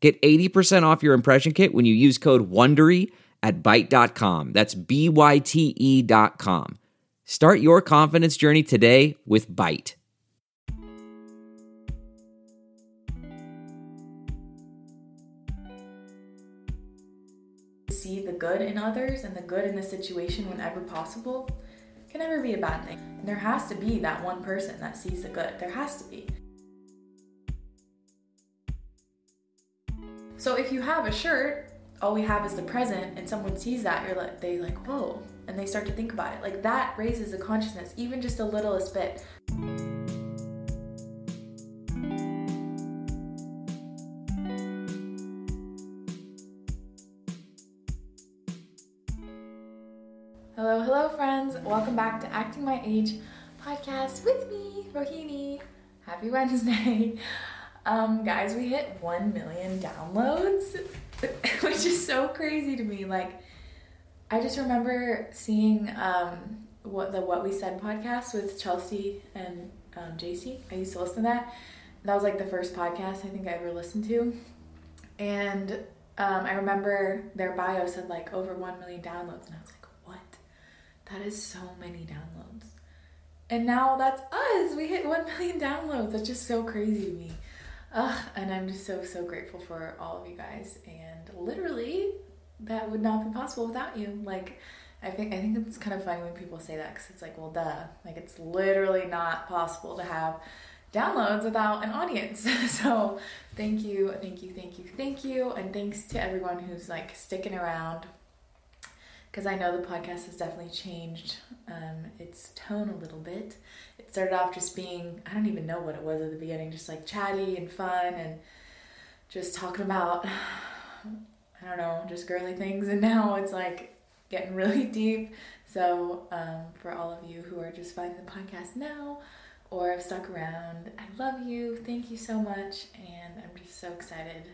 Get 80% off your impression kit when you use code WONDERY at Byte.com. That's B-Y-T-E dot com. Start your confidence journey today with Byte. See the good in others and the good in the situation whenever possible can never be a bad thing. And there has to be that one person that sees the good. There has to be. So if you have a shirt, all we have is the present, and someone sees that, you're like, they like, whoa, and they start to think about it. Like that raises the consciousness, even just the littlest bit. Hello, hello, friends. Welcome back to Acting My Age podcast with me, Rohini. Happy Wednesday. Um, guys, we hit 1 million downloads, which is so crazy to me. Like, I just remember seeing um, what the What We Said podcast with Chelsea and um, JC. I used to listen to that. That was like the first podcast I think I ever listened to. And um, I remember their bio said like over 1 million downloads. And I was like, what? That is so many downloads. And now that's us. We hit 1 million downloads. That's just so crazy to me. Ugh, and I'm just so, so grateful for all of you guys. And literally, that would not be possible without you. Like, I think I think it's kind of funny when people say that because it's like, well, duh. Like, it's literally not possible to have downloads without an audience. so, thank you, thank you, thank you, thank you, and thanks to everyone who's like sticking around because I know the podcast has definitely changed um, its tone a little bit. Started off just being, I don't even know what it was at the beginning, just like chatty and fun and just talking about, I don't know, just girly things. And now it's like getting really deep. So, um, for all of you who are just finding the podcast now or have stuck around, I love you. Thank you so much. And I'm just so excited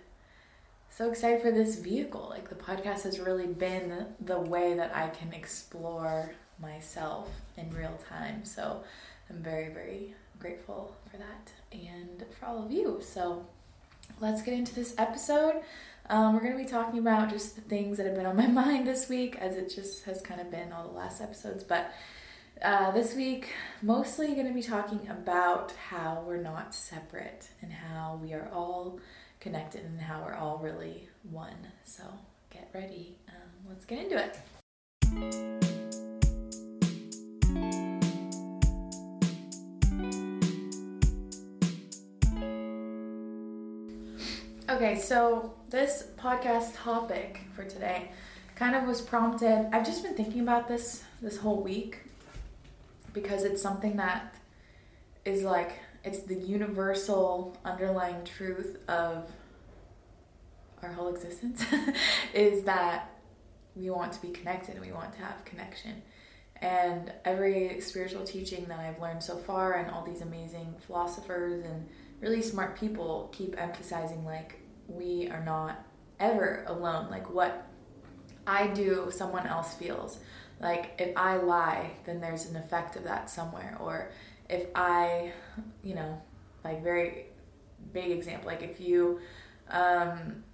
so excited for this vehicle. Like the podcast has really been the way that I can explore myself in real time. So I'm very, very grateful for that and for all of you. So let's get into this episode. Um, we're going to be talking about just the things that have been on my mind this week, as it just has kind of been all the last episodes. But uh, this week, mostly going to be talking about how we're not separate and how we are all connected and how we're all really one. So get ready. Um, let's get into it. Okay, so this podcast topic for today kind of was prompted. I've just been thinking about this this whole week because it's something that is like it's the universal underlying truth of our whole existence is that we want to be connected and we want to have connection and every spiritual teaching that I've learned so far and all these amazing philosophers and really smart people keep emphasizing like we are not ever alone like what I do someone else feels like if I lie then there's an effect of that somewhere or if I, you know, like very big example, like if you, um,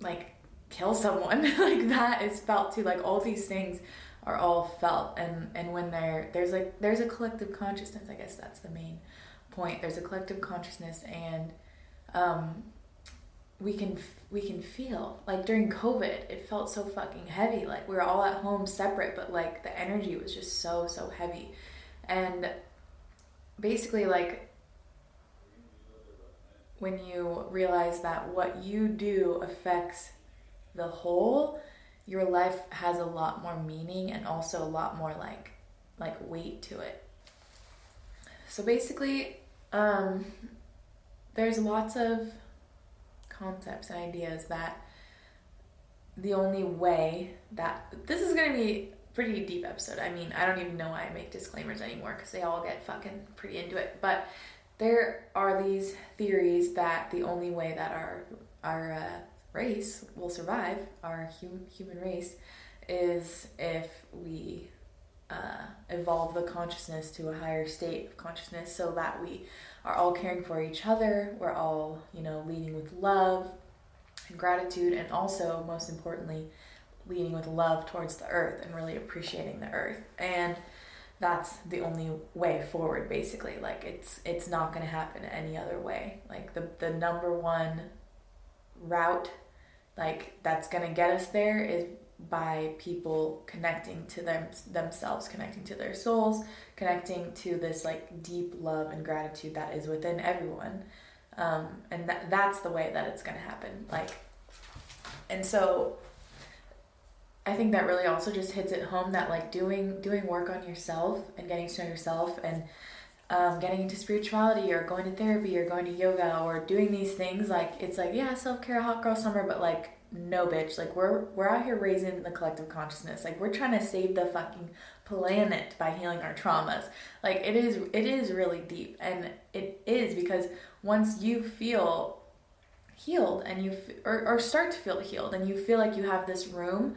like kill someone, like that is felt too. Like all these things are all felt, and and when they're there's like there's a collective consciousness. I guess that's the main point. There's a collective consciousness, and um, we can we can feel like during COVID, it felt so fucking heavy. Like we were all at home separate, but like the energy was just so so heavy and basically, like, when you realize that what you do affects the whole, your life has a lot more meaning and also a lot more like like weight to it. So basically, um, there's lots of concepts and ideas that the only way that this is going to be pretty deep episode. I mean, I don't even know why I make disclaimers anymore because they all get fucking pretty into it. But there are these theories that the only way that our our uh, race will survive, our hum- human race, is if we uh, evolve the consciousness to a higher state of consciousness, so that we are all caring for each other. We're all, you know, leading with love and gratitude, and also, most importantly, leading with love towards the earth and really appreciating the earth. And that's the only way forward basically like it's it's not going to happen any other way like the the number one route like that's going to get us there is by people connecting to them themselves connecting to their souls connecting to this like deep love and gratitude that is within everyone. Um, and that, that's the way that it's going to happen like and so I think that really also just hits it home that like doing doing work on yourself and getting to know yourself and um, getting into spirituality or going to therapy or going to yoga or doing these things like it's like yeah self care hot girl summer but like no bitch. Like we're we're out here raising the collective consciousness. Like we're trying to save the fucking planet by healing our traumas. Like it is it is really deep. And it is because once you feel healed and you or, or start to feel healed and you feel like you have this room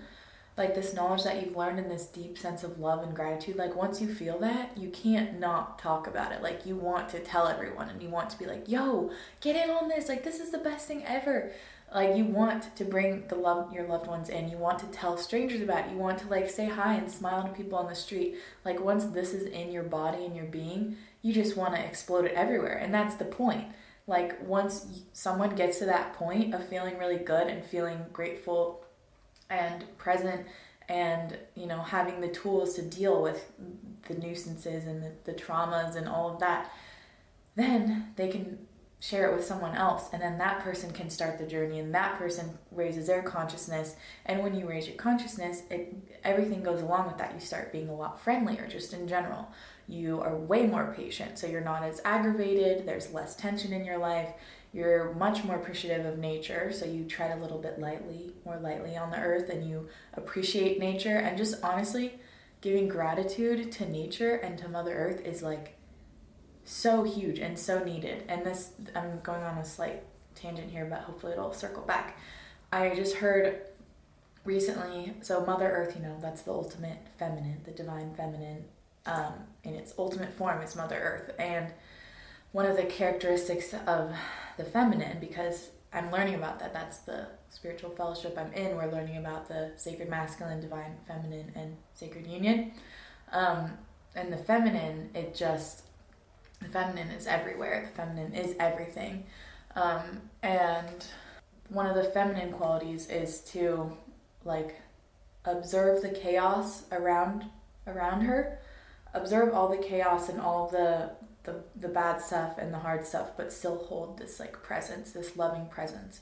like this knowledge that you've learned and this deep sense of love and gratitude like once you feel that you can't not talk about it. Like you want to tell everyone and you want to be like yo get in on this. Like this is the best thing ever like you want to bring the love your loved ones in. You want to tell strangers about it. You want to like say hi and smile to people on the street. Like once this is in your body and your being you just want to explode it everywhere. And that's the point. Like once someone gets to that point of feeling really good and feeling grateful and present and you know having the tools to deal with the nuisances and the, the traumas and all of that then they can share it with someone else and then that person can start the journey and that person raises their consciousness and when you raise your consciousness it everything goes along with that. You start being a lot friendlier just in general. You are way more patient so you're not as aggravated there's less tension in your life you're much more appreciative of nature so you tread a little bit lightly more lightly on the earth and you appreciate nature and just honestly giving gratitude to nature and to mother earth is like so huge and so needed and this i'm going on a slight tangent here but hopefully it'll circle back i just heard recently so mother earth you know that's the ultimate feminine the divine feminine um, in its ultimate form is mother earth and one of the characteristics of the feminine because I'm learning about that. That's the spiritual fellowship I'm in. We're learning about the sacred masculine, divine feminine, and sacred union. Um, and the feminine, it just, the feminine is everywhere. The feminine is everything. Um, and one of the feminine qualities is to like observe the chaos around around her observe all the chaos and all the the the bad stuff and the hard stuff, but still hold this like presence, this loving presence.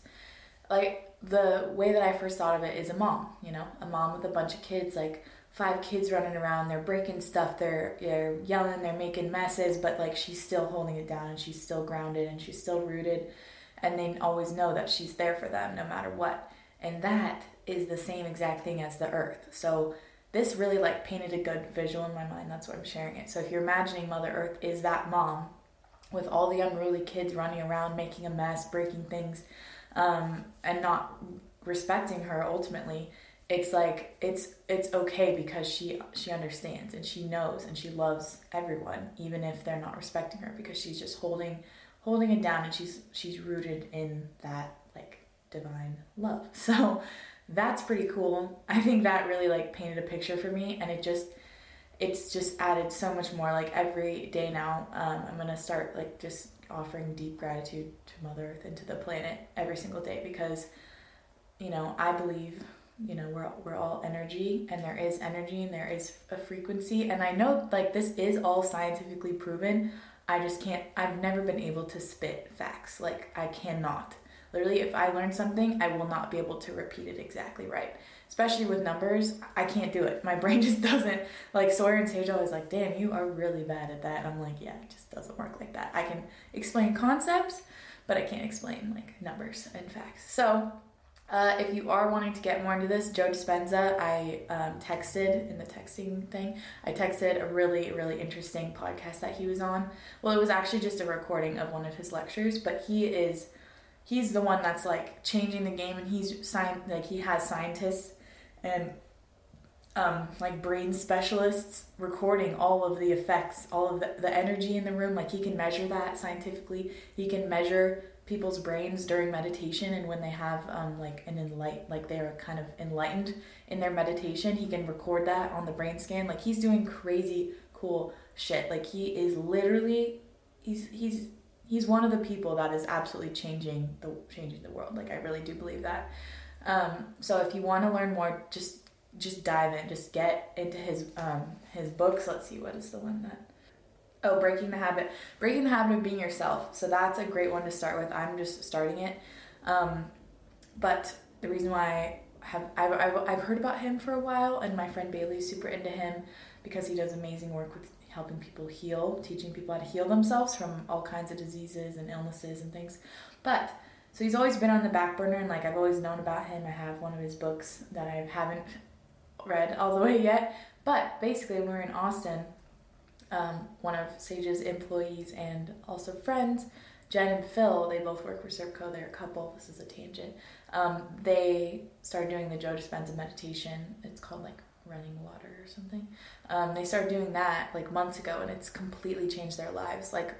Like the way that I first thought of it is a mom, you know, a mom with a bunch of kids, like five kids running around, they're breaking stuff, they're they're yelling, they're making messes, but like she's still holding it down and she's still grounded and she's still rooted and they always know that she's there for them no matter what. And that is the same exact thing as the earth. So this really like painted a good visual in my mind. That's why I'm sharing it. So if you're imagining Mother Earth is that mom with all the unruly kids running around, making a mess, breaking things, um, and not respecting her ultimately, it's like it's it's okay because she she understands and she knows and she loves everyone, even if they're not respecting her, because she's just holding holding it down and she's she's rooted in that like divine love. So that's pretty cool. I think that really like painted a picture for me and it just it's just added so much more like every day now um, i'm gonna start like just offering deep gratitude to mother earth and to the planet every single day because you know i believe you know we're, we're all energy and there is energy and there is a frequency and i know like this is all scientifically proven i just can't i've never been able to spit facts like i cannot Literally, if I learn something, I will not be able to repeat it exactly right. Especially with numbers, I can't do it. My brain just doesn't. Like Sawyer and Sage always like, damn, you are really bad at that. I'm like, yeah, it just doesn't work like that. I can explain concepts, but I can't explain like numbers and facts. So uh, if you are wanting to get more into this, Joe Dispenza, I um, texted in the texting thing, I texted a really, really interesting podcast that he was on. Well, it was actually just a recording of one of his lectures, but he is, he's the one that's like changing the game and he's signed, like he has scientists and um, like brain specialists recording all of the effects, all of the, the energy in the room. Like he can measure that scientifically. He can measure people's brains during meditation and when they have um, like an enlight like they're kind of enlightened in their meditation he can record that on the brain scan. Like he's doing crazy cool shit. Like he is literally he's he's he's one of the people that is absolutely changing the changing the world. Like i really do believe that. Um, so if you want to learn more just just dive in. Just get into his um, his books. Let's see what is the one that Oh, breaking the habit. Breaking the habit of being yourself. So that's a great one to start with. I'm just starting it. Um, but the reason why I have I've, I've, I've heard about him for a while, and my friend Bailey's super into him because he does amazing work with helping people heal, teaching people how to heal themselves from all kinds of diseases and illnesses and things. But so he's always been on the back burner, and like I've always known about him. I have one of his books that I haven't read all the way yet. But basically, when we were in Austin, um, one of Sage's employees and also friends, Jen and Phil, they both work for Servco. They're a couple. This is a tangent. Um, they started doing the Joe Dispenza meditation. It's called like running water or something. Um, they started doing that like months ago, and it's completely changed their lives. Like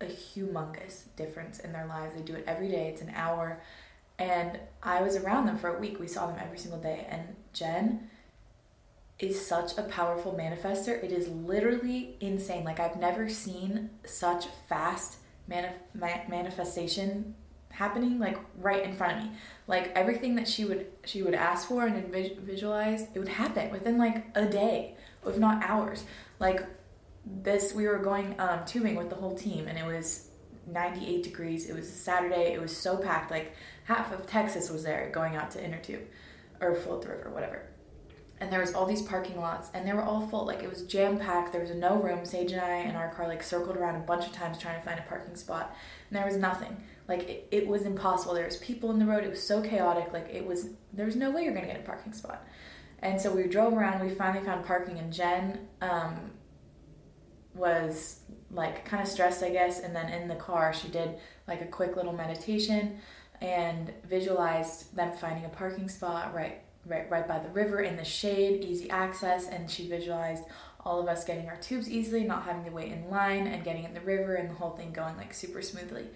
a humongous difference in their lives. They do it every day. It's an hour, and I was around them for a week. We saw them every single day, and Jen is such a powerful manifester. It is literally insane. Like I've never seen such fast manif- ma- manifestation happening like right in front of me. Like everything that she would she would ask for and visualize, it would happen within like a day, if not hours. Like this, we were going um, tubing with the whole team, and it was 98 degrees. It was a Saturday. It was so packed. Like half of Texas was there going out to inner tube or float the river, whatever and there was all these parking lots and they were all full like it was jam packed there was no room. Sage and i and our car like circled around a bunch of times trying to find a parking spot and there was nothing. Like it, it was impossible. There was people in the road. It was so chaotic. Like it was there was no way you're gonna get a parking spot. And so we drove around. We finally found parking and jen um, was like kind of stressed i guess and then in the car she did like a quick little meditation and visualized them finding a parking spot right right, right by the river in the shade, easy access, and she visualized all of us getting our tubes easily, not having to wait in line, and getting in the river, and the whole thing going like super smoothly.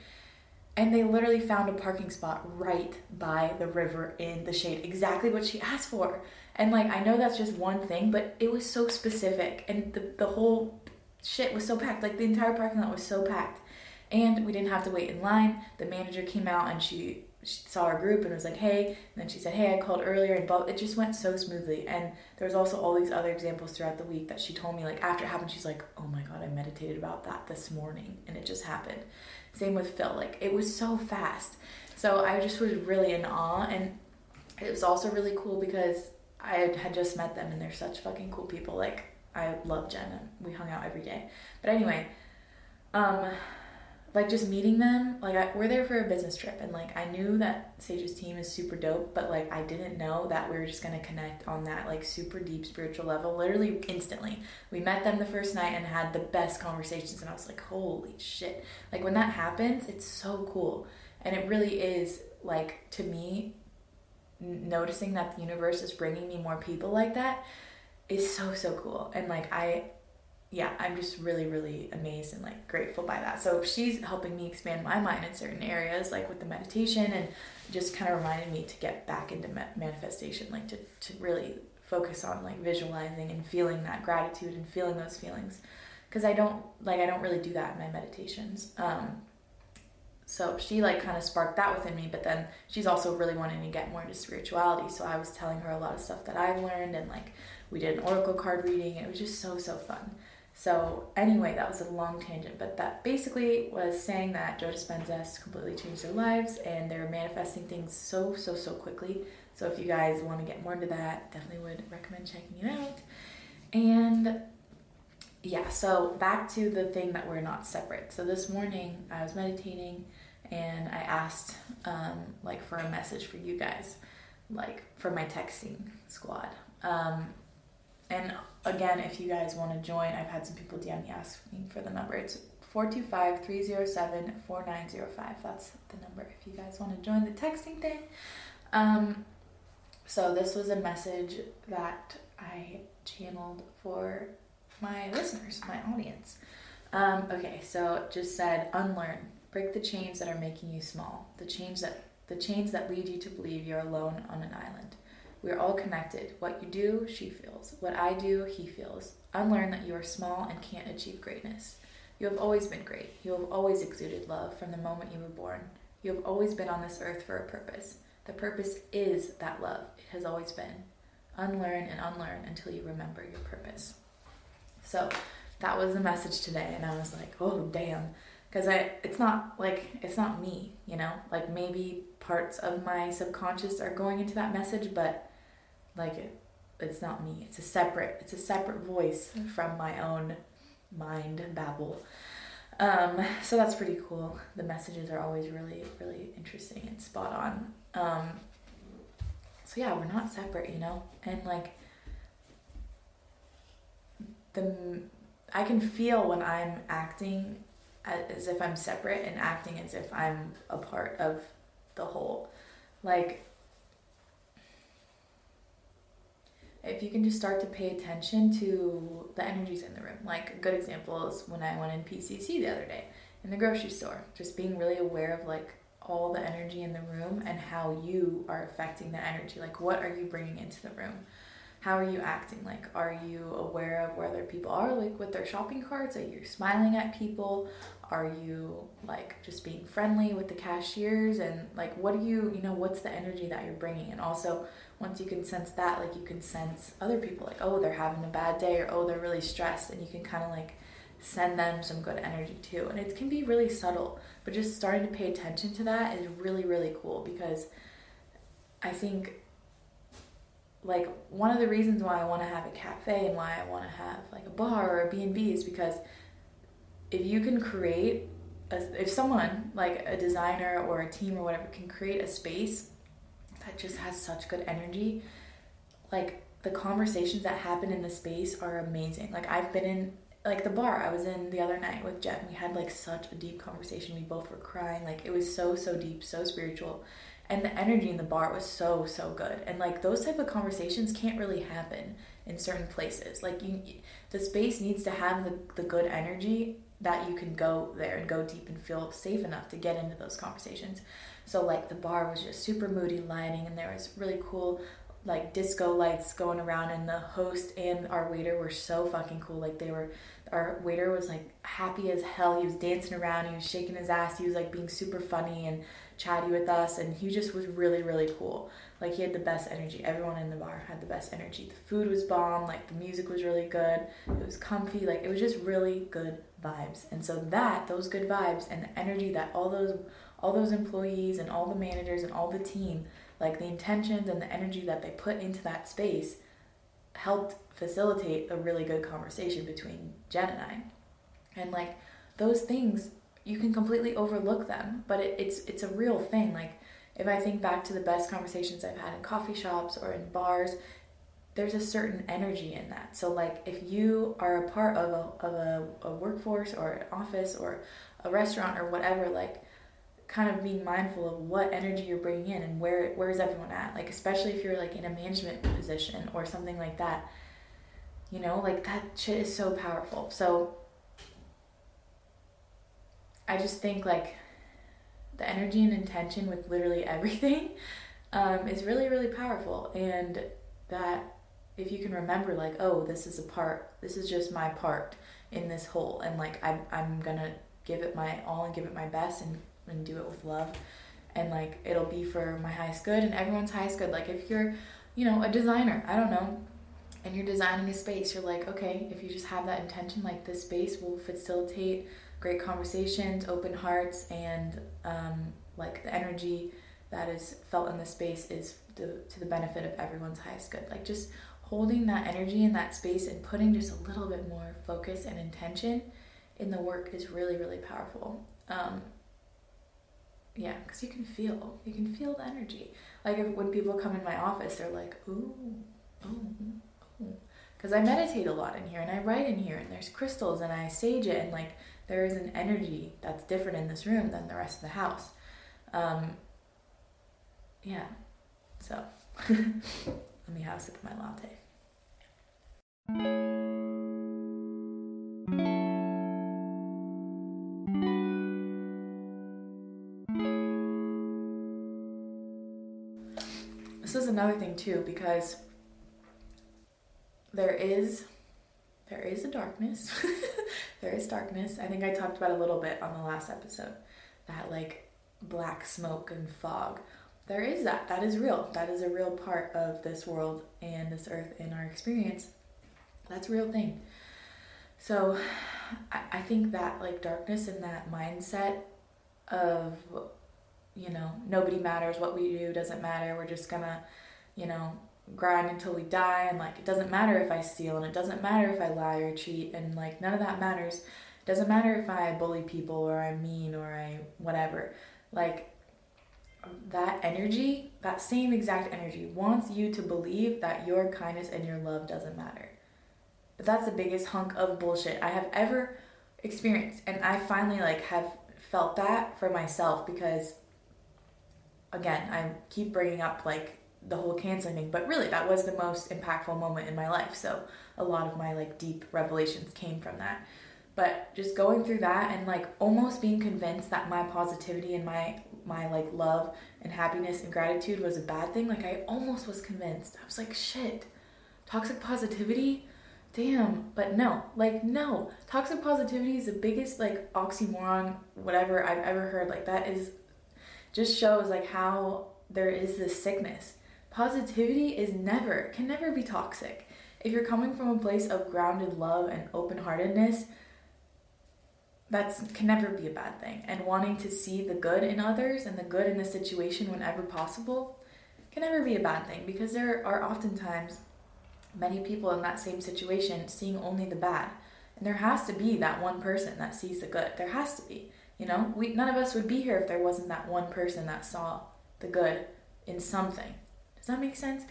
And they literally found a parking spot right by the river in the shade, exactly what she asked for. And like, I know that's just one thing, but it was so specific, and the, the whole shit was so packed. Like, the entire parking lot was so packed. And we didn't have to wait in line. The manager came out and she she saw our group and was like, hey. And then she said, hey, I called earlier. And but it just went so smoothly. And there was also all these other examples throughout the week that she told me, like, after it happened, she's like, oh my God, I meditated about that this morning. And it just happened. Same with Phil. Like, it was so fast. So I just was really in awe. And it was also really cool because I had just met them and they're such fucking cool people. Like, I love Jen. We hung out every day. But anyway, um, like just meeting them like I, we're there for a business trip and like i knew that sage's team is super dope but like i didn't know that we were just going to connect on that like super deep spiritual level literally instantly. We met them the first night and had the best conversations and i was like holy shit. Like when that happens it's so cool. And it really is like to me noticing that the universe is bringing me more people like that is so so cool. And like i yeah, I'm just really, really amazed and like grateful by that. So she's helping me expand my mind in certain areas, like with the meditation, and just kind of reminded me to get back into ma- manifestation, like to, to really focus on like visualizing and feeling that gratitude and feeling those feelings. Because I don't like I don't really do that in my meditations. Um, so she like kind of sparked that within me, but then she's also really wanting to get more into spirituality. So I was telling her a lot of stuff that I've learned, and like we did an oracle card reading. It was just so so fun. So anyway, that was a long tangent, but that basically was saying that Joe Dispenza has completely changed their lives and they're manifesting things so so so quickly. So if you guys want to get more into that, definitely would recommend checking it out. And yeah, so back to the thing that we're not separate. So this morning I was meditating and I asked um, like for a message for you guys, like for my texting squad. Um, and again, if you guys want to join, I've had some people DM me asking for the number. It's 425 307 4905. That's the number if you guys want to join the texting thing. Um, so, this was a message that I channeled for my listeners, my audience. Um, okay, so it just said unlearn, break the chains that are making you small, the chains that the chains that lead you to believe you're alone on an island. We are all connected. What you do, she feels. What I do, he feels. Unlearn that you are small and can't achieve greatness. You have always been great. You have always exuded love from the moment you were born. You have always been on this earth for a purpose. The purpose is that love. It has always been. Unlearn and unlearn until you remember your purpose. So that was the message today, and I was like, oh damn, because I it's not like it's not me, you know. Like maybe parts of my subconscious are going into that message, but like it, it's not me. It's a separate it's a separate voice from my own mind babble. Um, so that's pretty cool. The messages are always really, really interesting and spot on. Um, so yeah, we're not separate, you know, and like the I can feel when I'm acting as if I'm separate and acting as if I'm a part of the whole. Like if you can just start to pay attention to the energies in the room. Like a good example is when I went in PCC the other day in the grocery store, just being really aware of like all the energy in the room and how you are affecting the energy. Like what are you bringing into the room? How are you acting? Like are you aware of where other people are like with their shopping carts? Are you smiling at people? Are you like just being friendly with the cashiers and like what do you, you know, what's the energy that you're bringing? And also once you can sense that, like you can sense other people, like, oh, they're having a bad day or oh, they're really stressed, and you can kind of like send them some good energy too. And it can be really subtle, but just starting to pay attention to that is really, really cool because I think like one of the reasons why I want to have a cafe and why I want to have like a bar or a B&B is because if you can create a, if someone like a designer or a team or whatever can create a space that just has such good energy. Like the conversations that happen in the space are amazing. Like I've been in like the bar I was in the other night with Jen. We had like such a deep conversation. We both were crying. Like it was so so deep, so spiritual. And the energy in the bar was so so good. And like those type of conversations can't really happen in certain places. Like you the space needs to have the, the good energy that you can go there and go deep and feel safe enough to get into those conversations. So like the bar was just super moody lighting and there was really cool like disco lights going around and the host and our waiter were so fucking cool. Like they were our waiter was like happy as hell. He was dancing around, he was shaking his ass, he was like being super funny and chatty with us and he just was really, really cool. Like he had the best energy. Everyone in the bar had the best energy. The food was bomb, like the music was really good. It was comfy, like it was just really good vibes. And so that, those good vibes and the energy that all those all those employees and all the managers and all the team, like the intentions and the energy that they put into that space helped facilitate a really good conversation between Jen and I. And like those things, you can completely overlook them, but it, it's it's a real thing. Like if I think back to the best conversations I've had in coffee shops or in bars, there's a certain energy in that. So like if you are a part of a of a, a workforce or an office or a restaurant or whatever, like kind of being mindful of what energy you're bringing in and where where's everyone at? Like especially if you're like in a management position or something like that you know like that shit is so powerful. So i just think like the energy and intention with literally everything um, is really really powerful. And that if you can remember like oh this is a part this is just my part in this whole and like I'm, I'm gonna give it my all and give it my best and and do it with love. And like it'll be for my highest good and everyone's highest good. Like if you're you know a designer i don't know and you're designing a space you're like okay if you just have that intention like this space will facilitate great conversations open hearts and um, like the energy that is felt in the space is to, to the benefit of everyone's highest good. Like just holding that energy in that space and putting just a little bit more focus and intention in the work is really really powerful um, yeah, because you can feel, you can feel the energy. Like if, when people come in my office, they're like, ooh, oh, oh. Because I meditate a lot in here and I write in here and there's crystals and I sage it and like there is an energy that's different in this room than the rest of the house. Um, yeah, so let me have a sip of my latte. This is another thing too because there is there is a darkness. there is darkness. I think I talked about a little bit on the last episode. That like black smoke and fog. There is that. That is real. That is a real part of this world and this earth and our experience. That's a real thing. So I, I think that like darkness and that mindset of you know, nobody matters, what we do doesn't matter, we're just gonna, you know, grind until we die and like it doesn't matter if I steal and it doesn't matter if I lie or cheat and like none of that matters. It doesn't matter if I bully people or I'm mean or I whatever. Like that energy, that same exact energy wants you to believe that your kindness and your love doesn't matter. That's the biggest hunk of bullshit I have ever experienced and I finally like have felt that for myself because again, I keep bringing up like the whole canceling thing, but really that was the most impactful moment in my life. So a lot of my like deep revelations came from that. But just going through that and like almost being convinced that my positivity and my my like love and happiness and gratitude was a bad thing, like I almost was convinced. I was like, shit, toxic positivity? Damn, but no, like no. Toxic positivity is the biggest like oxymoron, whatever I've ever heard. Like that is just shows like how there is this sickness Positivity is never, can never be toxic. If you're coming from a place of grounded love and open heartedness, that's can never be a bad thing. And wanting to see the good in others and the good in the situation whenever possible can never be a bad thing because there are oftentimes many people in that same situation seeing only the bad. And there has to be that one person that sees the good. There has to be. You know, we none of us would be here if there wasn't that one person that saw the good in something Does that make sense?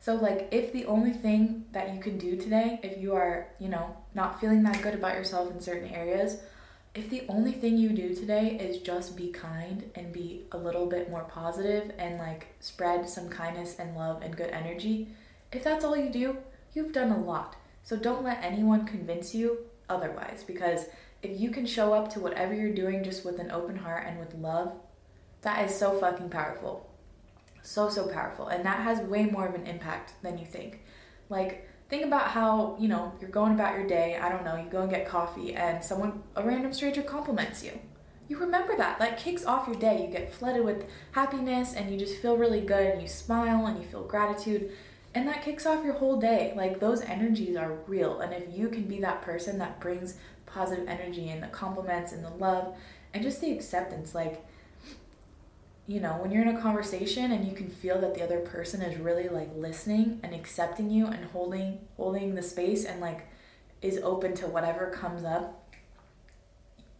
So, like, if the only thing that you can do today, if you are, you know, not feeling that good about yourself in certain areas, if the only thing you do today is just be kind and be a little bit more positive and like spread some kindness and love and good energy, if that's all you do, you've done a lot. So don't let anyone convince you otherwise because if you can show up to whatever you're doing just with an open heart and with love, that is so fucking powerful. So so powerful. And that has way more of an impact than you think. Like think about how you know you're going about your day. I don't know. You go and get coffee and someone a random stranger compliments you. You remember that. That kicks off your day. You get flooded with happiness and you just feel really good and you smile and you feel gratitude and that kicks off your whole day like those energies are real and if you can be that person that brings positive energy and the compliments and the love and just the acceptance like you know, when you're in a conversation and you can feel that the other person is really like listening and accepting you and holding holding the space and like is open to whatever comes up,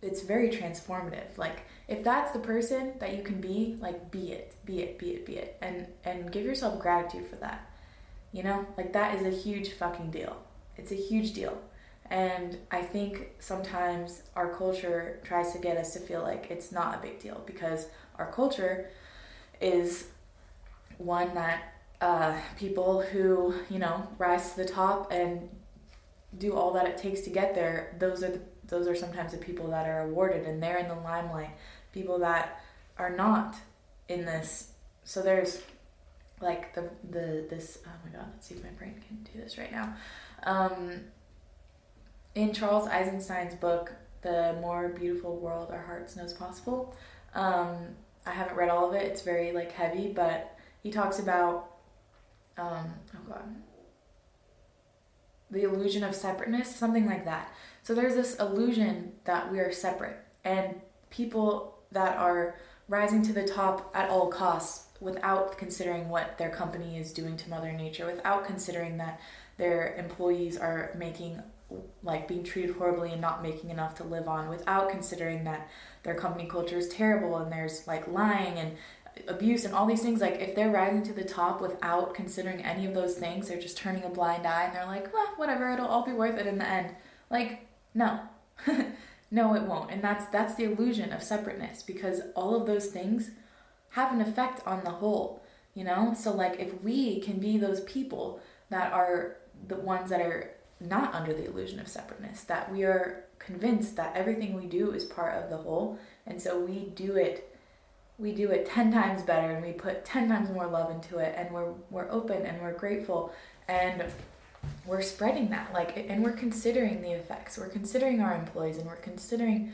it's very transformative. Like if that's the person that you can be, like be it, be it, be it, be it. And and give yourself gratitude for that. You know? Like that is a huge fucking deal. It's a huge deal. And I think sometimes our culture tries to get us to feel like it's not a big deal because our culture is one that uh, people who you know rise to the top and do all that it takes to get there those are the, those are sometimes the people that are awarded and they're in the limelight people that are not in this so there's like the the this oh my god let's see if my brain can do this right now um, in charles eisenstein's book the more beautiful world our hearts knows possible um, I haven't read all of it. It's very like heavy, but he talks about um, oh god, the illusion of separateness, something like that. So there's this illusion that we are separate, and people that are rising to the top at all costs without considering what their company is doing to Mother Nature, without considering that their employees are making like being treated horribly and not making enough to live on without considering that their company culture is terrible and there's like lying and abuse and all these things. Like if they're rising to the top without considering any of those things they're just turning a blind eye and they're like well whatever it'll all be worth it in the end. Like no no it won't. And that's that's the illusion of separateness because all of those things have an effect on the whole you know? So like if we can be those people that are the ones that are not under the illusion of separateness that we are convinced that everything we do is part of the whole and so we do it we do it 10 times better and we put 10 times more love into it and we're we're open and we're grateful and we're spreading that like and we're considering the effects we're considering our employees and we're considering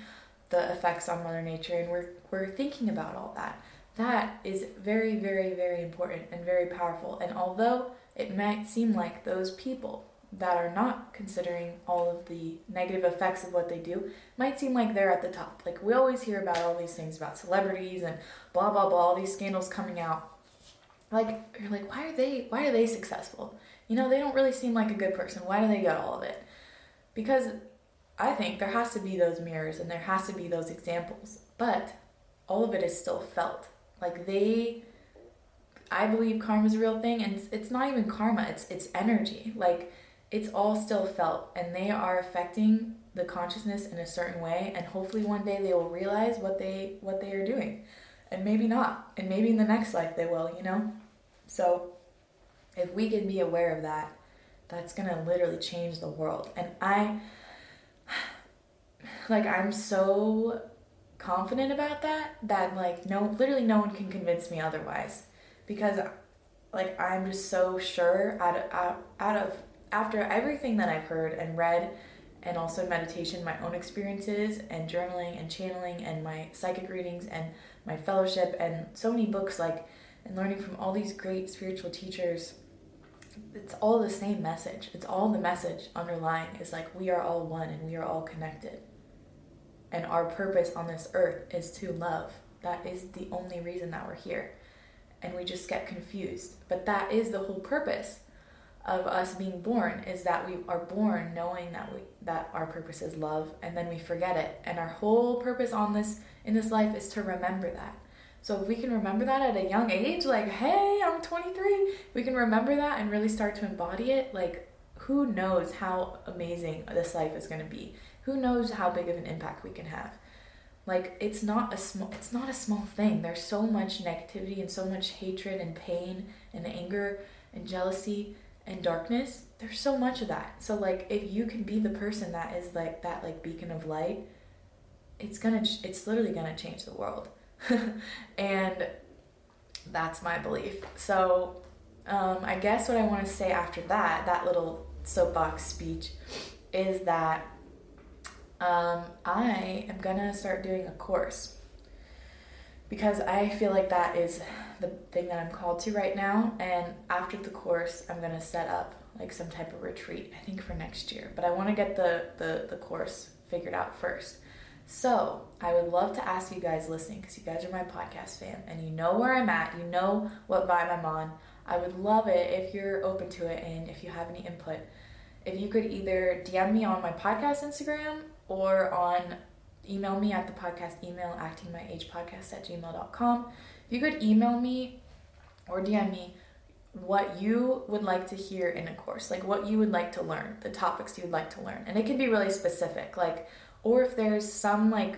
the effects on mother nature and we're we're thinking about all that that is very very very important and very powerful and although it might seem like those people that are not considering all of the negative effects of what they do might seem like they're at the top. Like we always hear about all these things about celebrities and blah blah blah, all these scandals coming out. Like you're like, why are they why are they successful? You know, they don't really seem like a good person. Why do they get all of it? Because I think there has to be those mirrors and there has to be those examples. But all of it is still felt. Like they I believe karma is a real thing and it's, not even karma, it's it's energy. Like it's all still felt and they are affecting the consciousness in a certain way and hopefully one day they will realize what they what they are doing and maybe not and maybe in the next life they will you know so if we can be aware of that that's going to literally change the world. And i like i'm so confident about that that like no literally no one can convince me otherwise. Because like i'm just so sure out of out, out of after everything that I've heard and read, and also meditation, my own experiences, and journaling and channeling, and my psychic readings, and my fellowship, and so many books, like, and learning from all these great spiritual teachers, it's all the same message. It's all the message underlying is like we are all one and we are all connected. And our purpose on this earth is to love. That is the only reason that we're here. And we just get confused. But that is the whole purpose of us being born is that we are born knowing that we that our purpose is love and then we forget it and our whole purpose on this in this life is to remember that so if we can remember that at a young age like hey i'm 23 we can remember that and really start to embody it like who knows how amazing this life is going to be. Who knows how big of an impact we can have. Like it's not a small it's not a small thing. There's so much negativity and so much hatred and pain and anger and jealousy and darkness. There's so much of that. So like if you can be the person that is like that like beacon of light it's gonna it's literally gonna change the world and that's my belief so um, i guess what i want to say after that that little soapbox speech is that um, i am gonna start doing a course because i feel like that is the thing that I'm called to right now. And after the course, I'm gonna set up like some type of retreat. I think for next year, but I want to get the the the course figured out first. So I would love to ask you guys listening because you guys are my podcast fam and you know where I'm at. You know what vibe I'm on. I would love it if you're open to it and if you have any input. If you could either DM me on my podcast Instagram or on email me at the podcast email actingmyagepodcast at gmail.com if you could email me or DM me what you would like to hear in a course, like what you would like to learn, the topics you would like to learn. And it can be really specific, like, or if there's some like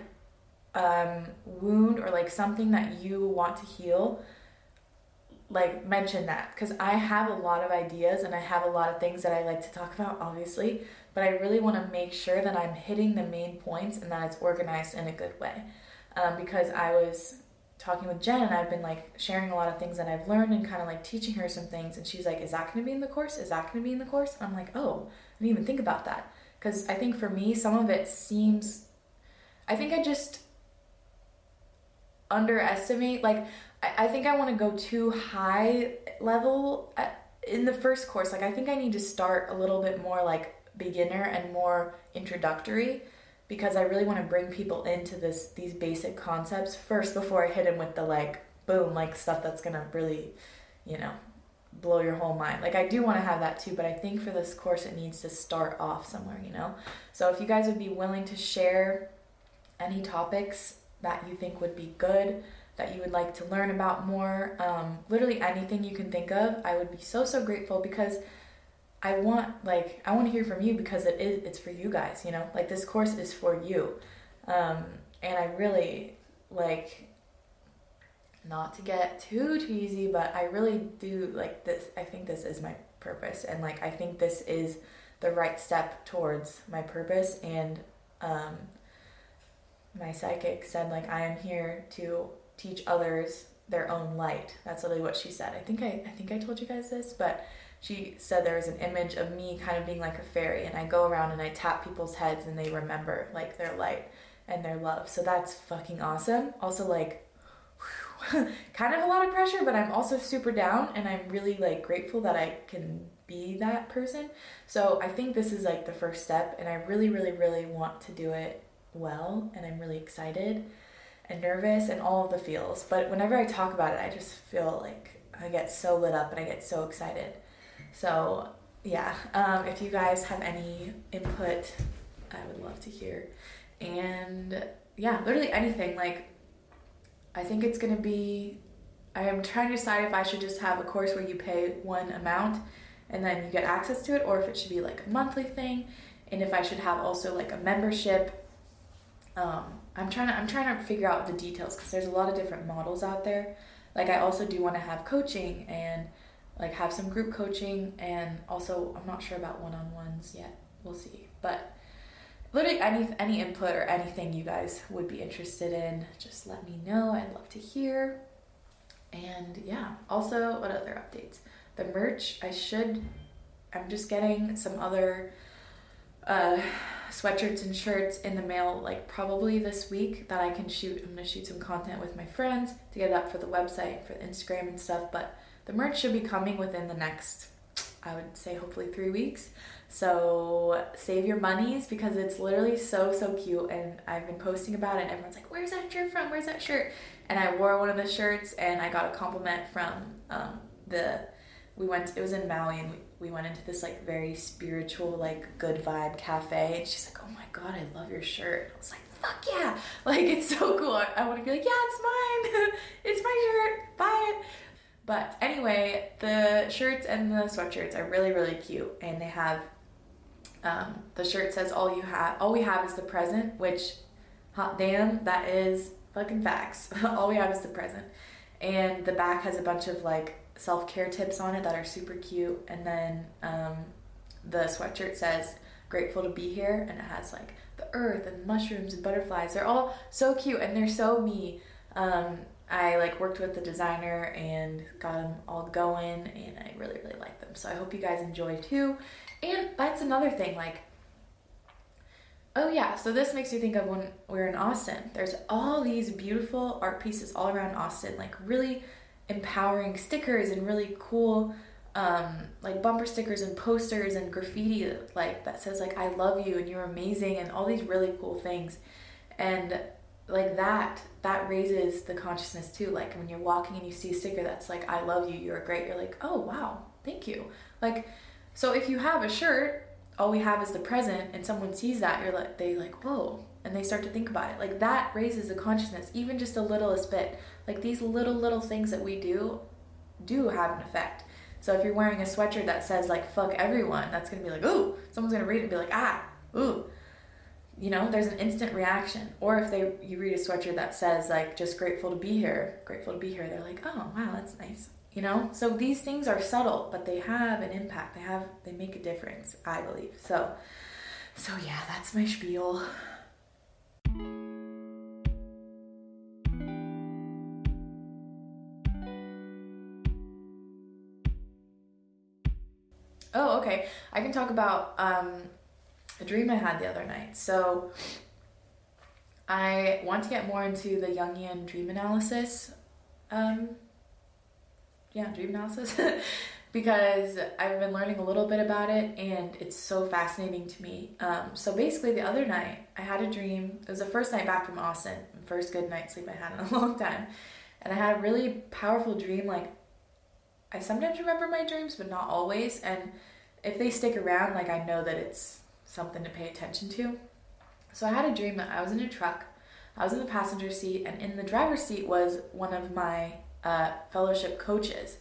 um, wound or like something that you want to heal, like mention that because I have a lot of ideas and I have a lot of things that I like to talk about, obviously, but I really want to make sure that I'm hitting the main points and that it's organized in a good way. Um, because I was talking with Jen and I've been like sharing a lot of things that I've learned and kind of like teaching her some things. And she's like, Is that going to be in the course? Is that going to be in the course? I'm like, Oh, I didn't even think about that. Because I think for me, some of it seems, I think I just underestimate. Like, I, I think I want to go too high level at, in the first course. Like, I think I need to start a little bit more like beginner and more introductory because I really want to bring people into this these basic concepts first before I hit them with the like boom like stuff that's gonna really, you know, blow your whole mind. Like I do want to have that too, but I think for this course it needs to start off somewhere, you know? So if you guys would be willing to share any topics that you think would be good, that you would like to learn about more, um, literally anything you can think of, I would be so so grateful because I want like I want to hear from you because it is it's for you guys, you know? Like this course is for you. Um, and I really like not to get too cheesy, but I really do like this. I think this is my purpose, and like I think this is the right step towards my purpose. And um, my psychic said like I am here to teach others their own light. That's literally what she said. I think I I think I told you guys this, but she said there was an image of me kind of being like a fairy, and I go around and I tap people's heads, and they remember like their light and their love. So that's fucking awesome. Also like kind of a lot of pressure, but I'm also super down and I'm really like grateful that I can be that person. So I think this is like the first step and I really, really, really want to do it well and I'm really excited and nervous and all of the feels. But whenever I talk about it, I just feel like I get so lit up and I get so excited. So yeah, um, if you guys have any input, I would love to hear. And yeah, literally anything like I think it's going to be. I am trying to decide if I should just have a course where you pay one amount and then you get access to it, or if it should be like a monthly thing, and if I should have also like a membership. Um, I'm trying to I'm trying to figure out the details because there's a lot of different models out there. Like I also do want to have coaching and like have some group coaching, and also I'm not sure about one on ones yet. We'll see, but literally any any input or anything you guys would be interested in just let me know. I'd love to hear. And yeah also what other updates? The merch i should i'm just getting some other uh, sweatshirts and shirts in the mail like probably this week that i can shoot. I'm gonna shoot some content with my friends to get it up for the website for instagram and stuff but the merch should be coming within the next i would say hopefully three weeks so save your monies because it's literally so so cute and I've been posting about it and everyone's like, Where's that shirt from? Where's that shirt? And I wore one of the shirts and I got a compliment from um, the we went it was in Maui and we, we went into this like very spiritual, like good vibe cafe and she's like, Oh my god, I love your shirt. I was like, Fuck yeah! Like it's so cool. I, I wanna be like, Yeah, it's mine. it's my shirt. Buy it. But anyway, the shirts and the sweatshirts are really, really cute and they have um, the shirt says all you have, all we have is the present, which, hot damn, that is fucking facts. all we have is the present, and the back has a bunch of like self care tips on it that are super cute, and then um, the sweatshirt says grateful to be here, and it has like the earth and mushrooms and butterflies. They're all so cute and they're so me. Um, I like worked with the designer and got them all going, and I really really like them. So I hope you guys enjoy too. And that's another thing, like, oh yeah, so this makes me think of when we are in Austin. There's all these beautiful art pieces all around Austin, like really empowering stickers and really cool um, like bumper stickers and posters and graffiti like that says like I love you and you're amazing and all these really cool things. And like that that raises the consciousness too. Like when you're walking and you see a sticker that's like I love you, you're great, you're like, "Oh, wow. Thank you." Like so if you have a shirt, all we have is the present, and someone sees that, you're like, they like, whoa, and they start to think about it. Like that raises the consciousness, even just the littlest bit. Like these little little things that we do, do have an effect. So if you're wearing a sweatshirt that says like "fuck everyone," that's gonna be like, ooh, someone's gonna read it and be like, ah, ooh. You know, there's an instant reaction. Or if they you read a sweatshirt that says like just grateful to be here, grateful to be here, they're like, oh wow, that's nice you know? So these things are subtle but they have an impact. They have they make a difference i believe. So so yeah that's my spiel. Oh okay. I can talk about um, a dream i had the other night. So i want to get more into the jungian dream analysis um, yeah, dream analysis because I've been learning a little bit about it and it's so fascinating to me. Um, so basically, the other night I had a dream. It was the first night back from Austin, first good night sleep I had in a long time, and I had a really powerful dream. Like I sometimes remember my dreams, but not always. And if they stick around, like I know that it's something to pay attention to. So I had a dream that I was in a truck. I was in the passenger seat, and in the driver's seat was one of my uh, fellowship coaches.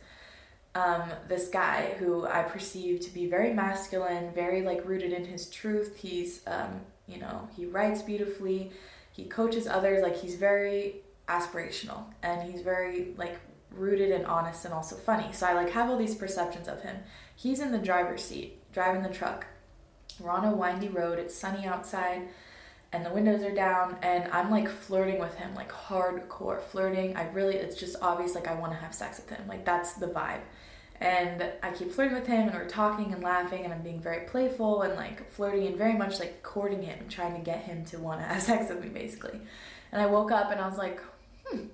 Um, this guy who I perceive to be very masculine, very like rooted in his truth. He's, um, you know, he writes beautifully. He coaches others. Like he's very aspirational, and he's very like rooted and honest, and also funny. So I like have all these perceptions of him. He's in the driver's seat, driving the truck. We're on a windy road. It's sunny outside and the windows are down and I'm like flirting with him, like hardcore flirting. I really it's just obvious like I want to have sex with him. Like that's the vibe. And I keep flirting with him and we're talking and laughing and I'm being very playful and like flirting and very much like courting him and trying to get him to want to have sex with me basically. And I woke up and I was like, hmm.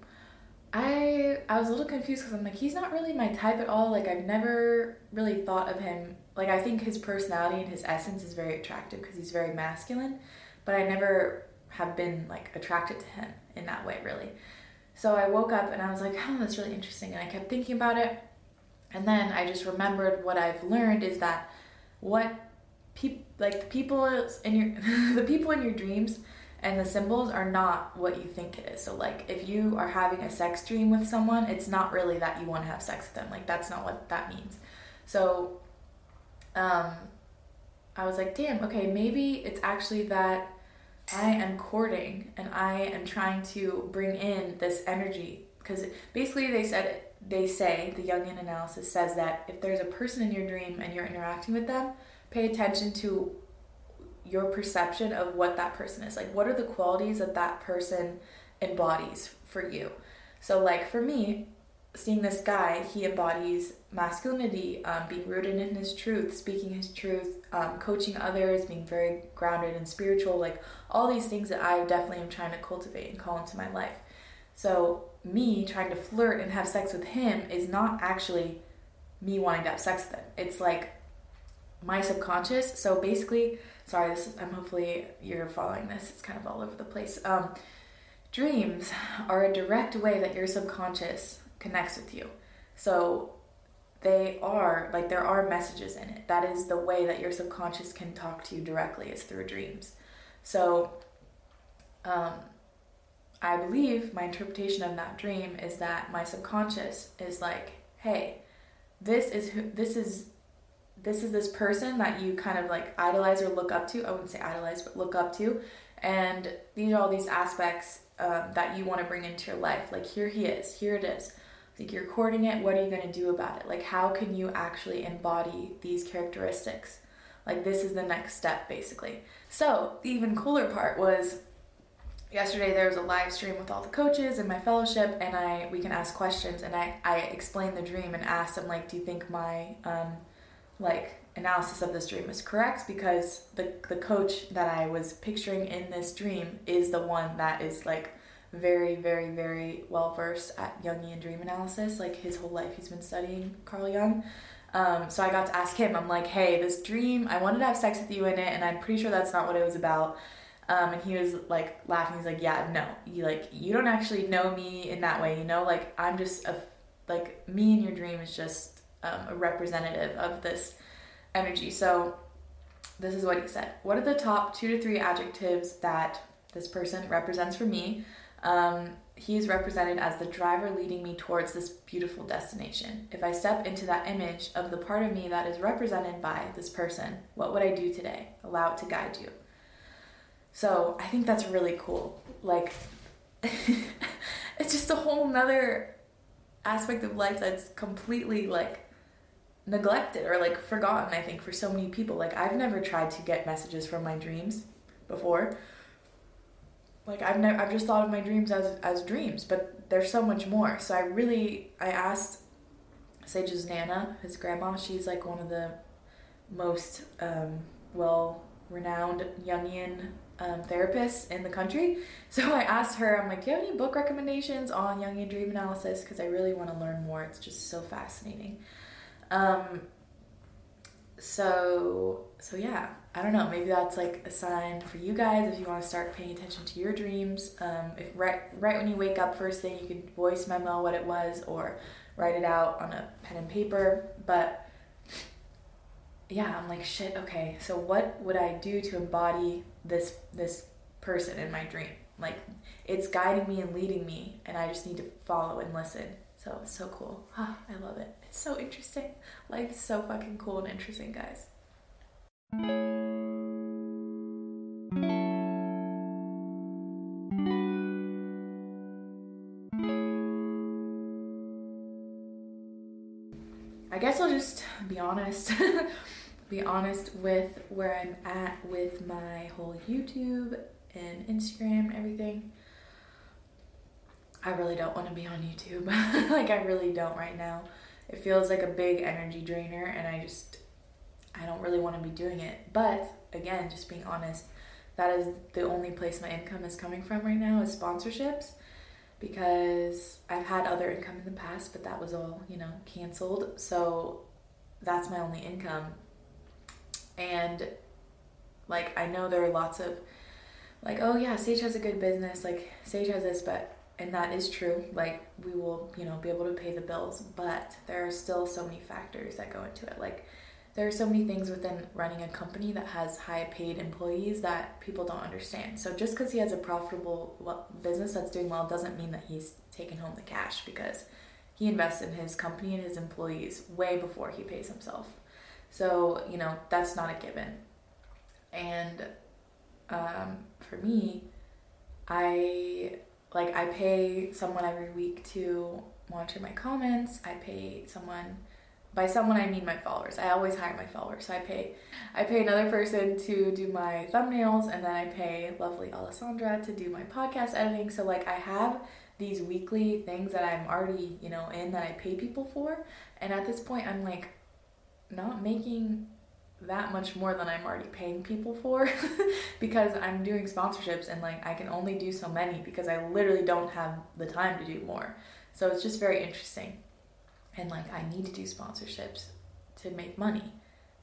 I I was a little confused because I'm like he's not really my type at all. Like I've never really thought of him. Like I think his personality and his essence is very attractive because he's very masculine but I never have been like attracted to him in that way really. So I woke up and I was like, oh, that's really interesting. And I kept thinking about it. And then I just remembered what I've learned is that what people like the people in your the people in your dreams and the symbols are not what you think it is. So like if you are having a sex dream with someone, it's not really that you want to have sex with them. Like that's not what that means. So um I was like, damn, okay, maybe it's actually that I am courting and I am trying to bring in this energy because basically they said they say the Jungian analysis says that if there's a person in your dream and you're interacting with them, pay attention to your perception of what that person is. Like what are the qualities that that person embodies for you? So like for me, seeing this guy, he embodies masculinity, um, being rooted in his truth, speaking his truth, um, coaching others, being very grounded and spiritual, like all these things that I definitely am trying to cultivate and call into my life. So, me trying to flirt and have sex with him is not actually me wanting to have sex with him. It's like my subconscious. So, basically, sorry, this is, I'm hopefully you're following this, it's kind of all over the place. Um, dreams are a direct way that your subconscious connects with you. So they are like there are messages in it. That is the way that your subconscious can talk to you directly is through dreams. So um, I believe my interpretation of that dream is that my subconscious is like, hey, this is who this is this is this person that you kind of like idolize or look up to. I wouldn't say idolize, but look up to. And these are all these aspects um, that you want to bring into your life. Like here he is, here it is. Like you're courting it, what are you going to do about it? Like how can you actually embody these characteristics? Like this is the next step basically. So, the even cooler part was yesterday there was a live stream with all the coaches in my fellowship and I we can ask questions and I I explained the dream and asked them like do you think my um like analysis of this dream is correct because the the coach that I was picturing in this dream is the one that is like very, very, very well versed at Jungian dream analysis. Like his whole life, he's been studying Carl Jung. Um, so I got to ask him. I'm like, hey, this dream, I wanted to have sex with you in it, and I'm pretty sure that's not what it was about. Um, and he was like laughing. He's like, yeah, no, you like you don't actually know me in that way. You know, like I'm just a like me in your dream is just um, a representative of this energy. So this is what he said. What are the top two to three adjectives that this person represents for me? Um, he is represented as the driver leading me towards this beautiful destination. If I step into that image of the part of me that is represented by this person, what would I do today? Allow it to guide you. So I think that's really cool. Like, it's just a whole nother aspect of life that's completely like neglected or like forgotten, I think, for so many people. Like, I've never tried to get messages from my dreams before like I've never I've just thought of my dreams as as dreams, but there's so much more. So I really I asked Sage's Nana, his grandma, she's like one of the most um, well renowned Jungian um, therapists in the country. So I asked her, I'm like, do you have any book recommendations on Jungian dream analysis? Because I really want to learn more. It's just so fascinating. Um, so so yeah, I don't know. Maybe that's like a sign for you guys if you want to start paying attention to your dreams. Um, right right when you wake up first thing, you could voice memo what it was, or write it out on a pen and paper. But yeah, I'm like, shit, okay, so what would I do to embody this this person in my dream? Like it's guiding me and leading me and I just need to follow and listen. So it's so cool. I love it. It's so interesting. Life is so fucking cool and interesting, guys. I guess I'll just be honest. be honest with where I'm at with my whole YouTube and Instagram everything. I really don't want to be on YouTube. like I really don't right now. It feels like a big energy drainer and I just I don't really want to be doing it. But again, just being honest, that is the only place my income is coming from right now is sponsorships because I've had other income in the past, but that was all, you know, canceled. So that's my only income. And like I know there are lots of like, oh yeah, Sage has a good business, like Sage has this, but and that is true. Like we will, you know, be able to pay the bills, but there are still so many factors that go into it. Like there are so many things within running a company that has high paid employees that people don't understand. So just because he has a profitable business that's doing well doesn't mean that he's taking home the cash because he invests in his company and his employees way before he pays himself. So, you know, that's not a given. And um, for me, I like I pay someone every week to monitor my comments. I pay someone by someone I mean my followers. I always hire my followers. So I pay I pay another person to do my thumbnails and then I pay lovely Alessandra to do my podcast editing. So like I have these weekly things that I'm already, you know, in that I pay people for. And at this point I'm like not making that much more than I'm already paying people for because I'm doing sponsorships and like I can only do so many because I literally don't have the time to do more. So it's just very interesting. And like I need to do sponsorships to make money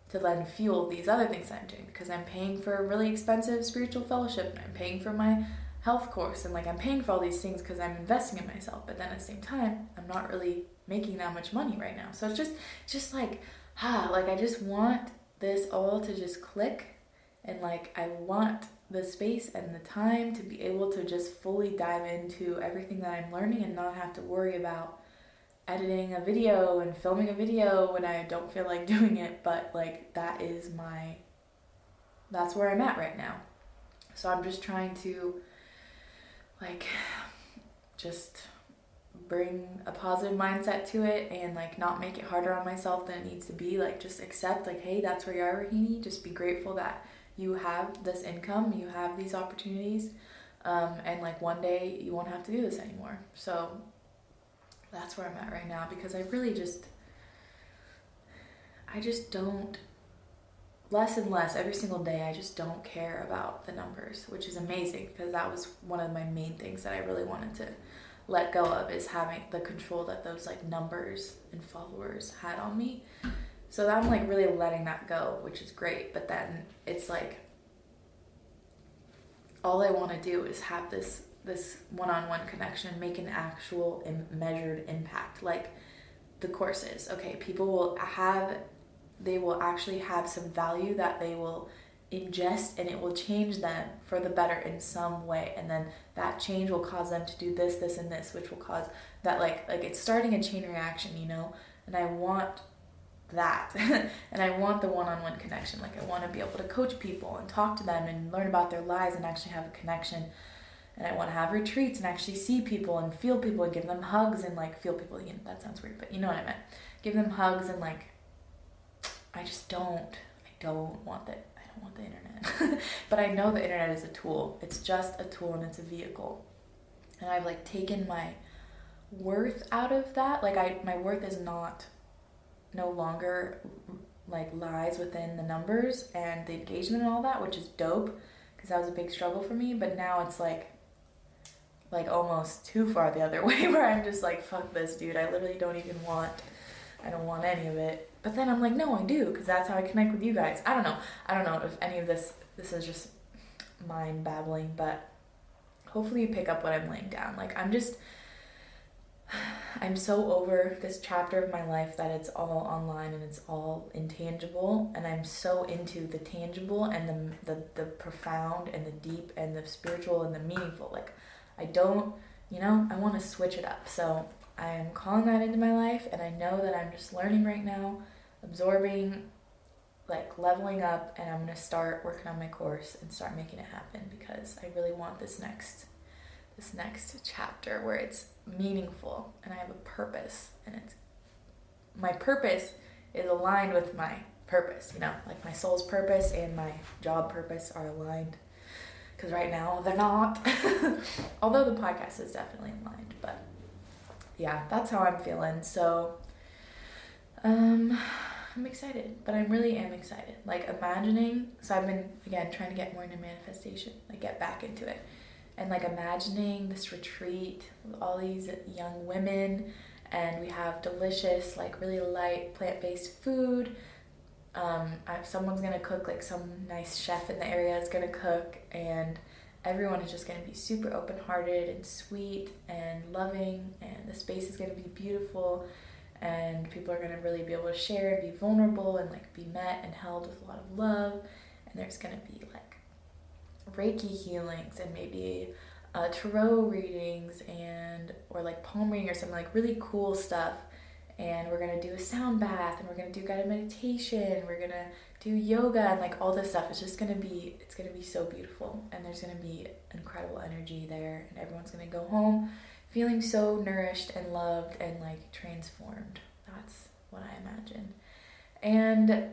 to then fuel these other things I'm doing because I'm paying for a really expensive spiritual fellowship and I'm paying for my health course and like I'm paying for all these things because I'm investing in myself but then at the same time I'm not really making that much money right now. So it's just just like ah like I just want this all to just click and like I want the space and the time to be able to just fully dive into everything that I'm learning and not have to worry about editing a video and filming a video when I don't feel like doing it, but like that is my that's where I'm at right now. So I'm just trying to like just bring a positive mindset to it and like not make it harder on myself than it needs to be. Like just accept like hey that's where you are Rohini. Just be grateful that you have this income you have these opportunities um, and like one day you won't have to do this anymore. So that's where I'm at right now because I really just I just don't less and less every single day I just don't care about the numbers which is amazing because that was one of my main things that I really wanted to let go of is having the control that those like numbers and followers had on me. So I'm like really letting that go, which is great. But then it's like all I want to do is have this this one-on-one connection, make an actual Im- measured impact. Like the courses, okay, people will have they will actually have some value that they will ingest and it will change them for the better in some way. And then that change will cause them to do this this and this which will cause that like like it's starting a chain reaction you know? And i want that. And i want the one-on-one connection. Like i want to be able to coach people and talk to them and learn about their lives and actually have a connection and i want to have retreats and actually see people and feel people and give them hugs and like feel people you know, that sounds weird but you know what i meant give them hugs and like i just don't i don't want that I don't want the internet. but I know the internet is a tool. It's just a tool and it's a vehicle. And I've like taken my worth out of that. Like I my worth is not no longer like lies within the numbers and the engagement and all that, which is dope because that was a big struggle for me, but now it's like like almost too far the other way where I'm just like fuck this dude. I literally don't even want I don't want any of it. But then I'm like, no, I do, because that's how I connect with you guys. I don't know. I don't know if any of this this is just mind babbling, but hopefully you pick up what I'm laying down. Like I'm just I'm so over this chapter of my life that it's all online and it's all intangible, and I'm so into the tangible and the the, the profound and the deep and the spiritual and the meaningful. Like, I don't, you know, I want to switch it up. So I'm calling that into my life, and I know that I'm just learning right now, absorbing, like leveling up, and I'm gonna start working on my course and start making it happen because I really want this next this next chapter where it's meaningful and I have a purpose and it's my purpose is aligned with my purpose, you know, like my soul's purpose and my job purpose are aligned. Because right now they're not. Although the podcast is definitely in aligned, but yeah, that's how I'm feeling. So um I'm excited, but I really am excited. Like imagining, so I've been again trying to get more into manifestation, like get back into it and like imagining this retreat with all these young women and we have delicious like really light plant-based food um, I, someone's gonna cook like some nice chef in the area is gonna cook and everyone is just gonna be super open-hearted and sweet and loving and the space is gonna be beautiful and people are gonna really be able to share and be vulnerable and like be met and held with a lot of love and there's gonna be like Reiki healings and maybe uh, tarot readings and or like palm reading or something like really cool stuff. And we're gonna do a sound bath and we're gonna do guided meditation. We're gonna do yoga and like all this stuff. It's just gonna be it's gonna be so beautiful and there's gonna be incredible energy there and everyone's gonna go home feeling so nourished and loved and like transformed. That's what I imagine. And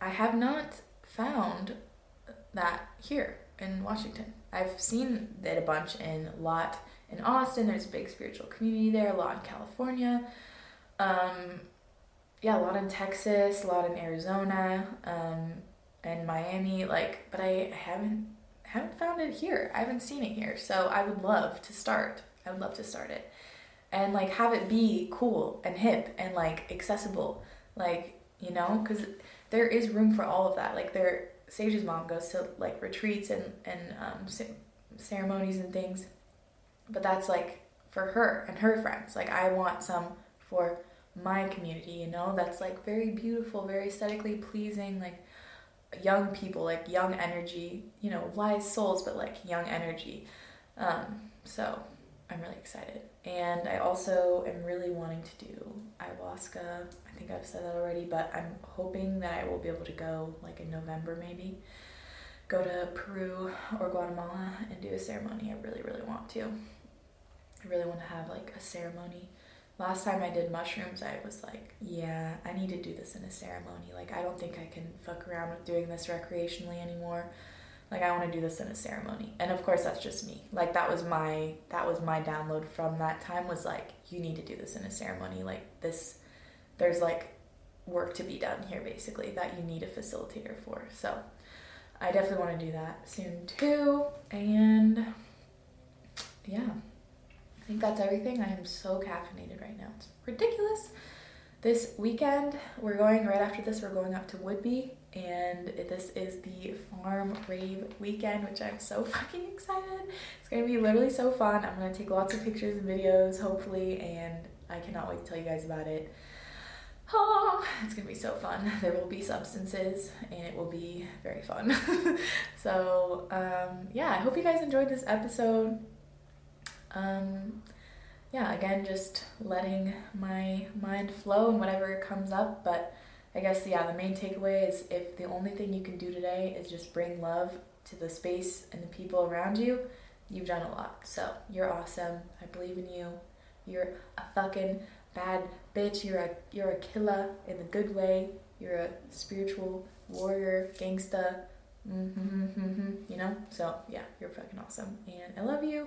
I have not found that here in Washington. I've seen it a bunch in a lot in Austin. There's a big spiritual community there. A lot in California. Um, yeah, a lot in Texas. A lot in Arizona. Um, and Miami. Like, but I haven't haven't found it here. I haven't seen it here. So I would love to start. I would love to start it, and like have it be cool and hip and like accessible. Like you know, because there is room for all of that. Like there Sage's mom goes to like retreats and and um, ceremonies and things, but that's like for her and her friends. Like I want some for my community, you know. That's like very beautiful, very aesthetically pleasing, like young people, like young energy, you know, wise souls, but like young energy. Um, so I'm really excited. And I also am really wanting to do ayahuasca. I think I've said that already, but I'm hoping that I will be able to go like in November maybe. Go to Peru or Guatemala and do a ceremony. I really, really want to. I really want to have like a ceremony. Last time I did mushrooms, I was like, yeah, I need to do this in a ceremony. Like, I don't think I can fuck around with doing this recreationally anymore. Like i want to do this in a ceremony. And of course that's just me. Like that was my that was my download from that time was like you need to do this in a ceremony. Like this there's like work to be done here basically that you need a facilitator for. So i definitely want to do that soon too. And yeah think that's everything. I am so caffeinated right now. It's ridiculous. This weekend we're going right after this we're going up to Whidbey and this is the farm rave weekend which i'm so fucking excited. It's gonna be literally so fun. I'm gonna take lots of pictures and videos hopefully and i cannot wait to tell you guys about it. Oh it's gonna be so fun. There will be substances and it will be very fun. So um, yeah i hope you guys enjoyed this episode um, yeah again just letting my mind flow and whatever comes up but I guess, yeah, the main takeaway is if the only thing you can do today is just bring love to the space and the people around you, you've done a lot. So you're awesome. I believe in you. You're a fucking bad bitch. You're a you're a killer in the good way. You're a spiritual warrior, gangsta. Mm-hmm, mm-hmm, you know. So yeah, you're fucking awesome, and I love you.